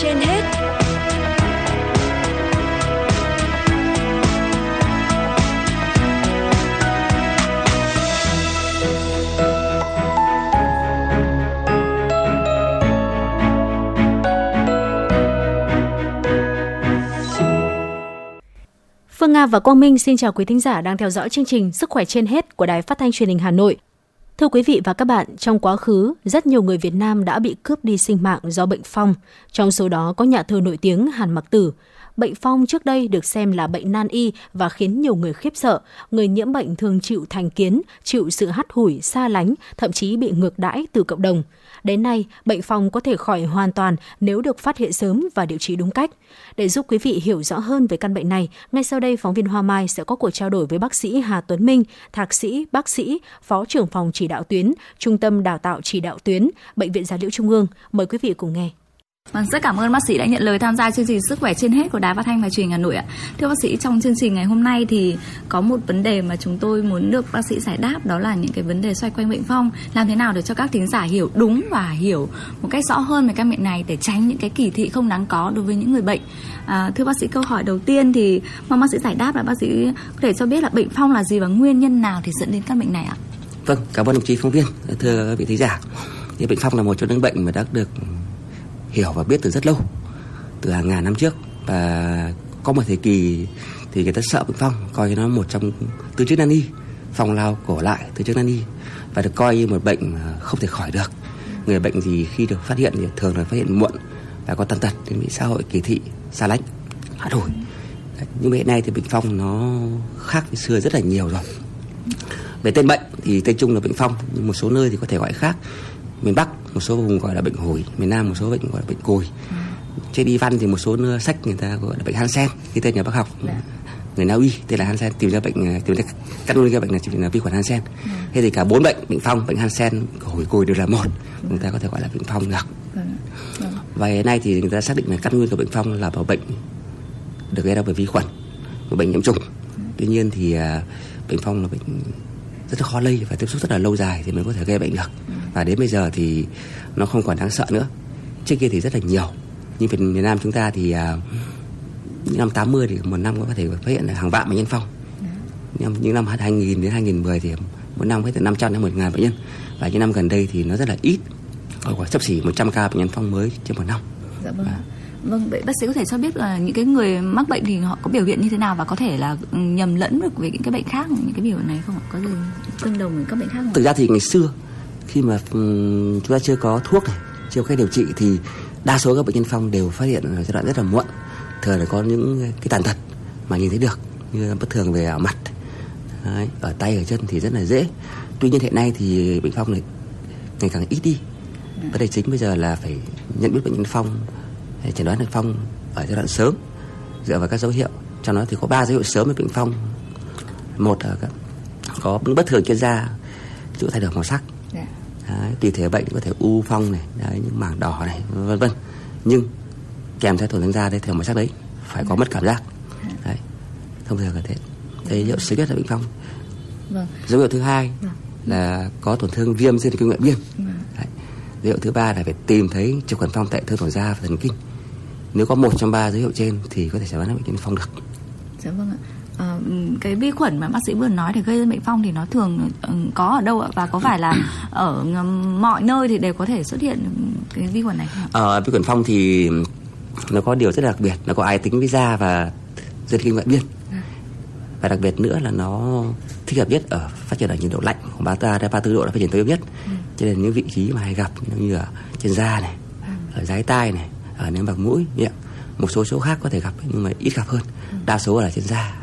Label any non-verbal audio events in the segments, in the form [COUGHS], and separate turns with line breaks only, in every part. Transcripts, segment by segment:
trên hết
Phương Nga và Quang Minh xin chào quý thính giả đang theo dõi chương trình Sức khỏe trên hết của Đài Phát thanh Truyền hình Hà Nội. Thưa quý vị và các bạn, trong quá khứ, rất nhiều người Việt Nam đã bị cướp đi sinh mạng do bệnh phong. Trong số đó có nhà thơ nổi tiếng Hàn Mặc Tử. Bệnh phong trước đây được xem là bệnh nan y và khiến nhiều người khiếp sợ. Người nhiễm bệnh thường chịu thành kiến, chịu sự hắt hủi, xa lánh, thậm chí bị ngược đãi từ cộng đồng. Đến nay, bệnh phong có thể khỏi hoàn toàn nếu được phát hiện sớm và điều trị đúng cách. Để giúp quý vị hiểu rõ hơn về căn bệnh này, ngay sau đây phóng viên Hoa Mai sẽ có cuộc trao đổi với bác sĩ Hà Tuấn Minh, thạc sĩ, bác sĩ, phó trưởng phòng chỉ đạo tuyến, Trung tâm Đào tạo Chỉ đạo tuyến, Bệnh viện Gia Liễu Trung ương. Mời quý vị cùng nghe.
Vâng, rất cảm ơn bác sĩ đã nhận lời tham gia chương trình Sức khỏe trên hết của Đài Phát thanh và Truyền Hà Nội ạ. Thưa bác sĩ, trong chương trình ngày hôm nay thì có một vấn đề mà chúng tôi muốn được bác sĩ giải đáp đó là những cái vấn đề xoay quanh bệnh phong, làm thế nào để cho các thính giả hiểu đúng và hiểu một cách rõ hơn về căn bệnh này để tránh những cái kỳ thị không đáng có đối với những người bệnh. À, thưa bác sĩ, câu hỏi đầu tiên thì mong bác sĩ giải đáp là bác sĩ có thể cho biết là bệnh phong là gì và nguyên nhân nào thì dẫn đến căn bệnh này ạ?
Vâng, cảm ơn đồng chí phóng viên. Thưa vị thính giả, thì bệnh phong là một trong những bệnh mà đã được hiểu và biết từ rất lâu, từ hàng ngàn năm trước. Và có một thời kỳ thì người ta sợ bệnh phong coi nó một trong tứ chức nan y phong lao cổ lại tứ chức nan y, và được coi như một bệnh không thể khỏi được. Người bệnh gì khi được phát hiện thì thường là phát hiện muộn và có tàn tật, nên bị xã hội kỳ thị, xa lánh, hạ đổi nhưng mà hiện nay thì bệnh phong nó khác với xưa rất là nhiều rồi. Về tên bệnh thì tên chung là bệnh phong, nhưng một số nơi thì có thể gọi khác. Miền Bắc một số vùng gọi là bệnh hủi miền Nam một số bệnh gọi là bệnh cùi ừ. trên y văn thì một số sách người ta gọi là bệnh Hansen cái tên nhà bác học. Dạ. người Na Uy tên là Hansen tìm ra bệnh tìm ra căn nguyên cái bệnh này chỉ là vi khuẩn Hansen. Ừ. thế thì cả bốn bệnh bệnh phong bệnh Hansen hủi cùi đều là một. Người ta có thể gọi là bệnh phong được. Ừ. và hiện nay thì người ta xác định là căn nguyên của bệnh phong là bệnh được gây ra bởi vi khuẩn một bệnh nhiễm trùng. Tuy nhiên thì uh, bệnh phong là bệnh rất là khó lây và tiếp xúc rất là lâu dài thì mới có thể gây bệnh được và đến bây giờ thì nó không còn đáng sợ nữa. Trước kia thì rất là nhiều. Nhưng Việt miền Nam chúng ta thì uh, những năm 80 thì một năm có thể phát hiện là hàng vạn bệnh nhân phong. Nhưng những năm 2000 đến 2010 thì một năm hết từ 500 đến 1 ngàn bệnh nhân. Và những năm gần đây thì nó rất là ít. Khoảng sắp xỉ 100 ca bệnh nhân phong mới trên một năm.
Dạ vâng. Và, Vâng, vậy bác sĩ có thể cho biết là những cái người mắc bệnh thì họ có biểu hiện như thế nào và có thể là nhầm lẫn được với những cái bệnh khác những cái biểu hiện này không ạ? Có gì tương đồng với các bệnh khác không?
Thực ra thì ngày xưa khi mà ừ, chúng ta chưa có thuốc này, chưa có cách điều trị thì đa số các bệnh nhân phong đều phát hiện ở giai đoạn rất là muộn. Thường là có những cái tàn tật mà nhìn thấy được như bất thường về ở mặt, Đấy, ở tay ở chân thì rất là dễ. Tuy nhiên hiện nay thì bệnh phong này ngày càng ít đi. Vấn đề chính bây giờ là phải nhận biết bệnh nhân phong chẩn đoán bệnh phong ở giai đoạn sớm dựa vào các dấu hiệu trong đó thì có ba dấu hiệu sớm về bệnh phong một là có những bất thường trên da ví thay đổi màu sắc yeah. Dạ. đấy, tùy thể bệnh có thể u phong này đấy, những mảng đỏ này vân vân nhưng kèm theo tổn thương da đây theo màu sắc đấy phải có mất cảm giác dạ. đấy thông thường là thế thế dấu hiệu sớm nhất là bệnh phong vâng. dấu hiệu thứ hai vâng. là có tổn thương viêm trên kinh nguyện biên vâng. đấy. dấu hiệu thứ ba là phải tìm thấy trực khuẩn phong tại thương tổn da và thần kinh nếu có một trong ba dấu hiệu trên thì có thể chẩn đoán bệnh nhân phong được
dạ vâng ạ à, cái vi khuẩn mà bác sĩ vừa nói thì gây ra bệnh phong thì nó thường ừ, có ở đâu ạ và có phải là [COUGHS] ở mọi nơi thì đều có thể xuất hiện cái vi khuẩn này không?
Ờ, vi khuẩn phong thì nó có điều rất là đặc biệt nó có ai tính với da và dây kinh ngoại biên à. và đặc biệt nữa là nó thích hợp nhất ở phát triển ở nhiệt độ lạnh khoảng ba ta ba tư độ là phát triển tối ưu nhất ừ. cho nên những vị trí mà hay gặp như ở trên da này ở dái tai này ở nếm bằng mũi miệng một số chỗ khác có thể gặp nhưng mà ít gặp hơn ừ. đa số là trên da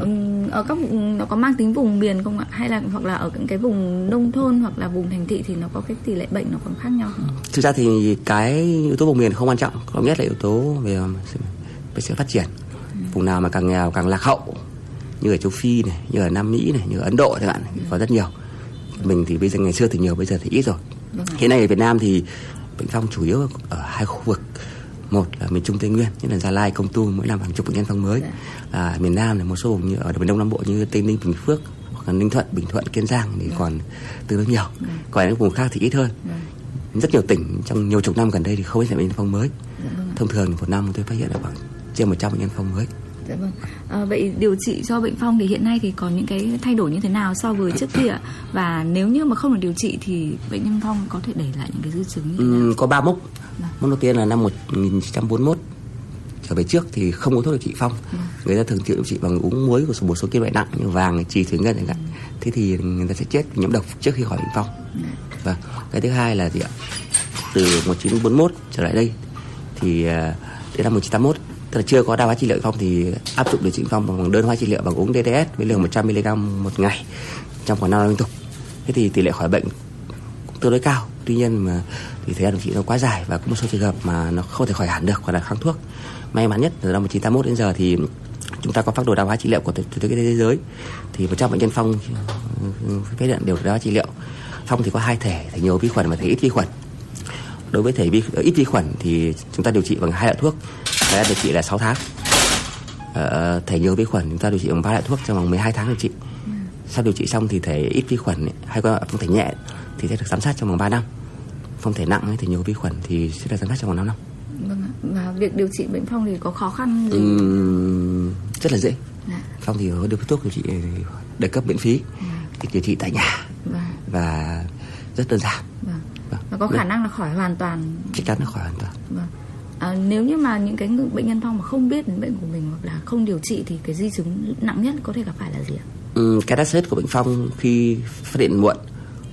ừ. ở các vùng nó có mang tính vùng miền không ạ hay là hoặc là ở những cái vùng nông thôn hoặc là vùng thành thị thì nó có cái tỷ lệ bệnh nó còn khác nhau không?
thực ra thì cái yếu tố vùng miền không quan trọng có nhất là yếu tố về về sự phát triển ừ. vùng nào mà càng nghèo càng lạc hậu như ở châu phi này như ở nam mỹ này như ở ấn độ chẳng hạn ừ. có rất nhiều mình thì bây giờ ngày xưa thì nhiều bây giờ thì ít rồi vâng hiện nay ở việt nam thì bệnh phong chủ yếu ở hai khu vực một là miền trung tây nguyên như là gia lai công tu mỗi năm hàng chục bệnh nhân phong mới. À, miền nam là một số vùng như ở miền đông nam bộ như tây ninh bình phước hoặc là ninh thuận bình thuận kiên giang thì còn tương đối nhiều. Còn những vùng khác thì ít hơn. Rất nhiều tỉnh trong nhiều chục năm gần đây thì không biết là bệnh phong mới. Thông thường một năm tôi phát hiện là khoảng trên 100 bệnh nhân phong mới.
Dạ vâng. À, vậy điều trị cho bệnh phong thì hiện nay thì có những cái thay đổi như thế nào so với trước kia? Và nếu như mà không được điều trị thì bệnh nhân phong có thể đẩy lại những cái dư chứng như thế nào?
Ừm, có ba mốc
Vâng.
mốc đầu tiên là năm 1941 trở về trước thì không có thuốc điều trị phong. Người ta thường điều trị bằng uống muối của một số kim loại nặng như vàng trì thủy ngân chẳng hạn. Thế thì người ta sẽ chết vì nhiễm độc trước khi khỏi bệnh phong. Và cái thứ hai là gì ạ? Từ 1941 trở lại đây thì à, đến năm 1981 tức là chưa có đa hóa trị liệu phong thì áp dụng điều trị phong bằng đơn hóa trị liệu bằng uống DDS với liều 100 mg một ngày trong khoảng 5 năm liên tục. Thế thì tỷ lệ khỏi bệnh cũng tương đối cao tuy nhiên mà thì thời gian điều trị nó quá dài và có một số trường hợp mà nó không thể khỏi hẳn được hoặc là kháng thuốc. May mắn nhất từ năm 1981 đến giờ thì chúng ta có phác đồ đa hóa trị liệu của y tế thế giới. Thì 100 bệnh nhân phong ừ, phát hiện đều đa hóa trị liệu. Phong thì có hai thể thể nhiều vi khuẩn và thể ít vi khuẩn. Đối với thể vi ít vi khuẩn thì chúng ta điều trị bằng hai loại thuốc. Thời gian điều trị là 6 tháng. Ờ, thể nhiều vi khuẩn chúng ta điều trị bằng ba loại thuốc trong vòng 12 tháng điều trị. Sau điều trị xong thì thể ít vi khuẩn ấy, hay có thể nhẹ thì sẽ được giám sát trong vòng 3 năm phong thể nặng ấy, thì nhiều vi khuẩn thì sẽ được giám sát trong vòng 5 năm
Vâng ạ. Và việc điều trị bệnh phong thì có khó khăn gì?
Ừm, rất là dễ
Dạ.
phong thì có được thuốc điều trị được cấp miễn phí thì điều trị tại nhà
Vâng.
và rất đơn giản
Vâng.
Vâng.
Và có khả năng là khỏi hoàn toàn.
chắc chắn là khỏi hoàn toàn
Vâng. À, nếu như mà những cái bệnh nhân phong mà không biết đến bệnh của mình hoặc là không điều trị thì cái di chứng nặng nhất có thể gặp phải là gì ạ?
Ừm, cái đắt của bệnh phong khi phát hiện muộn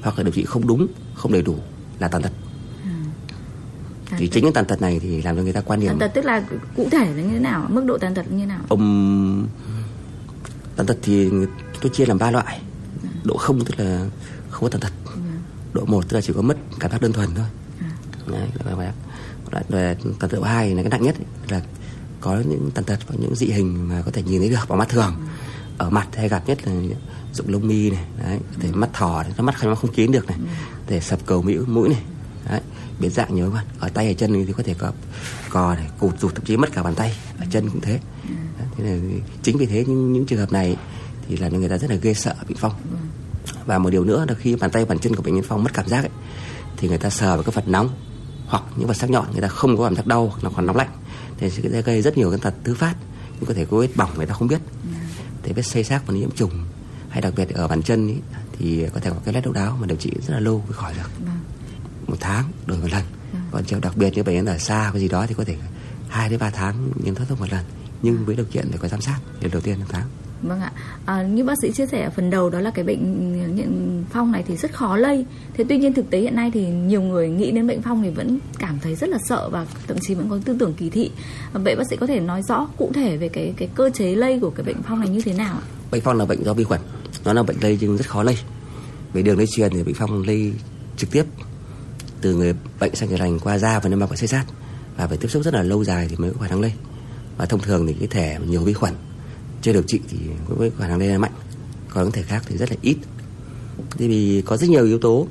hoặc là điều trị không đúng không đầy đủ là tàn tật.
Tàn
thì
tật.
chính những tàn tật này thì làm cho người ta quan điểm
Tàn tật tức là cụ thể là như thế nào? Mức độ tàn tật như thế nào?
ông tàn tật thì tôi chia làm ba loại. Độ không tức là không có tàn tật. Độ một tức là chỉ có mất cảm giác đơn thuần thôi. Đấy, là. Loại- loại tàn tật độ hai là cái nặng nhất ấy, là có những tàn tật và những dị hình mà có thể nhìn thấy được bằng mắt thường ở mặt hay gặp nhất là dụng lông mi này đấy có thể mắt thỏ này, nó mắt không không kín được này có thể sập cầu mũi mũi này đấy biến dạng nhiều hơn. Ở tay ở chân thì có thể có cò này cụt rụt thậm chí mất cả bàn tay ở chân cũng thế. Đấy, thế là chính vì thế những, những trường hợp này thì làm cho người ta rất là ghê sợ bị phong. Và một điều nữa là khi bàn tay bàn chân của bệnh nhân phong mất cảm giác ấy, thì người ta sờ vào cái vật nóng hoặc những vật sắc nhọn người ta không có cảm giác đau hoặc là còn nóng lạnh thì sẽ gây rất nhiều cái tật thứ phát nhưng có thể có vết bỏng người ta không biết thế vết xây xác và nhiễm trùng hay đặc biệt ở bàn chân ý, thì có thể có cái lét độc đáo mà điều trị rất là lâu mới khỏi được. Một tháng đổi một lần. Còn trường đặc biệt như bệnh nhân ở xa cái gì đó thì có thể hai đến ba tháng nhân thoát thuốc một lần. Nhưng với điều kiện phải có giám sát điều đầu tiên là tháng
Vâng ạ. À, như bác sĩ chia sẻ ở phần đầu đó là cái bệnh ờ, nhiễm phong này thì rất khó lây. Thế tuy nhiên thực tế hiện nay thì nhiều người nghĩ đến bệnh phong thì vẫn cảm thấy rất là sợ và thậm chí vẫn có tư tưởng kỳ thị. À, Vậy bác sĩ có thể nói rõ cụ thể về cái cái cơ chế lây của cái bệnh phong này như thế nào ạ?
bệnh phong là bệnh do vi khuẩn nó là bệnh lây nhưng rất khó lây về đường lây truyền thì bệnh phong lây trực tiếp từ người bệnh sang người lành qua da và niêm mạc và xây sát và phải tiếp xúc rất là lâu dài thì mới có khả năng lây và thông thường thì cái thể nhiều vi khuẩn chưa điều trị thì với khả năng lây lan mạnh còn những thể khác thì rất là ít thì vì có rất nhiều yếu tố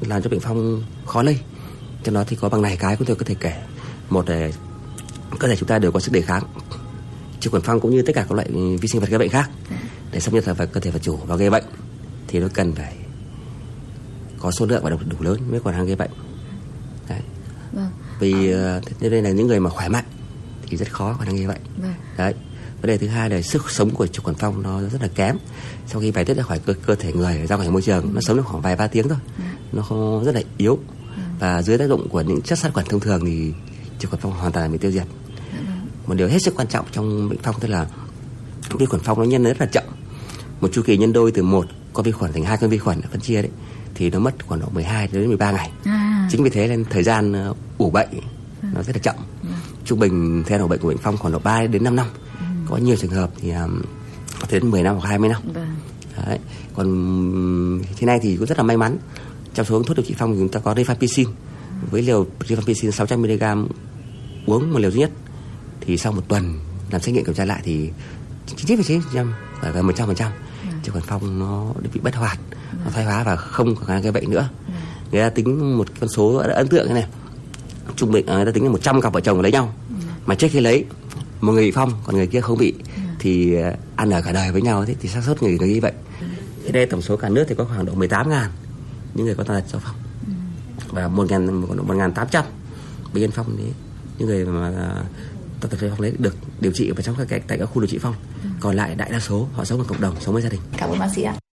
làm cho bệnh phong khó lây trong đó thì có bằng này cái chúng tôi có thể kể một là cơ thể chúng ta đều có sức đề kháng trực khuẩn phong cũng như tất cả các loại vi sinh vật gây bệnh khác để xâm nhập vào cơ thể vật chủ và gây bệnh thì nó cần phải có số lượng và độ đủ lớn mới còn năng gây bệnh Đấy.
Vâng.
vì ờ, thế nên là những người mà khỏe mạnh thì rất khó khả năng gây bệnh
Vâng.
đấy vấn đề thứ hai là sức sống của trực khuẩn phong nó rất là kém. Sau khi bài tiết ra khỏi cơ, cơ thể người ra ngoài môi trường nó sống được khoảng vài ba tiếng thôi. Nó không rất là yếu. Và dưới tác dụng của những chất sát khuẩn thông thường thì trực khuẩn phong hoàn toàn bị tiêu diệt. Một điều hết sức quan trọng trong bệnh phong tức là vi khuẩn phong nó nhân rất là chậm. Một chu kỳ nhân đôi từ một con vi khuẩn thành hai con vi khuẩn phân chia đấy thì nó mất khoảng độ 12 đến 13 ngày.
À,
chính vì thế nên thời gian ờ, ủ bệnh nó rất là chậm. Trung bình theo ủ bệnh của bệnh phong khoảng độ 3 đến 5 năm có nhiều trường hợp thì um, có thể đến 10 năm hoặc 20 năm.
Vâng.
Đấy. còn ừm, thế này thì cũng rất là may mắn trong số thuốc điều trị phong thì chúng ta có rifampicin. Với liều rifampicin 600 mg uống một liều duy nhất thì sau một tuần làm xét nghiệm kiểm tra lại thì 99 trăm và gần 100 phần trăm. Chứ còn phong nó bị bất hoạt nó thoái hóa và không có khả năng gây bệnh nữa. Người ta tính một con số ấn tượng thế này. Trung bình ờ, người ta tính là 100 cặp vợ chồng lấy nhau. Mà trước khi lấy một người bị phong còn người kia không bị. Thì ờ, ăn ở cả đời với nhau thế thì xác suất người người bị bệnh thế đây tổng số cả nước thì có khoảng độ 18 ngàn những người có tàn tật do phong. Và một ngàn một ngàn tám trăm bệnh nhân phong đấy những người mà tật tật phong đấy được điều trị ở trong các tại các khu điều trị phong. Còn lại đại đa số họ sống ở cộng đồng sống với gia đình.
Cảm ơn bác sĩ ạ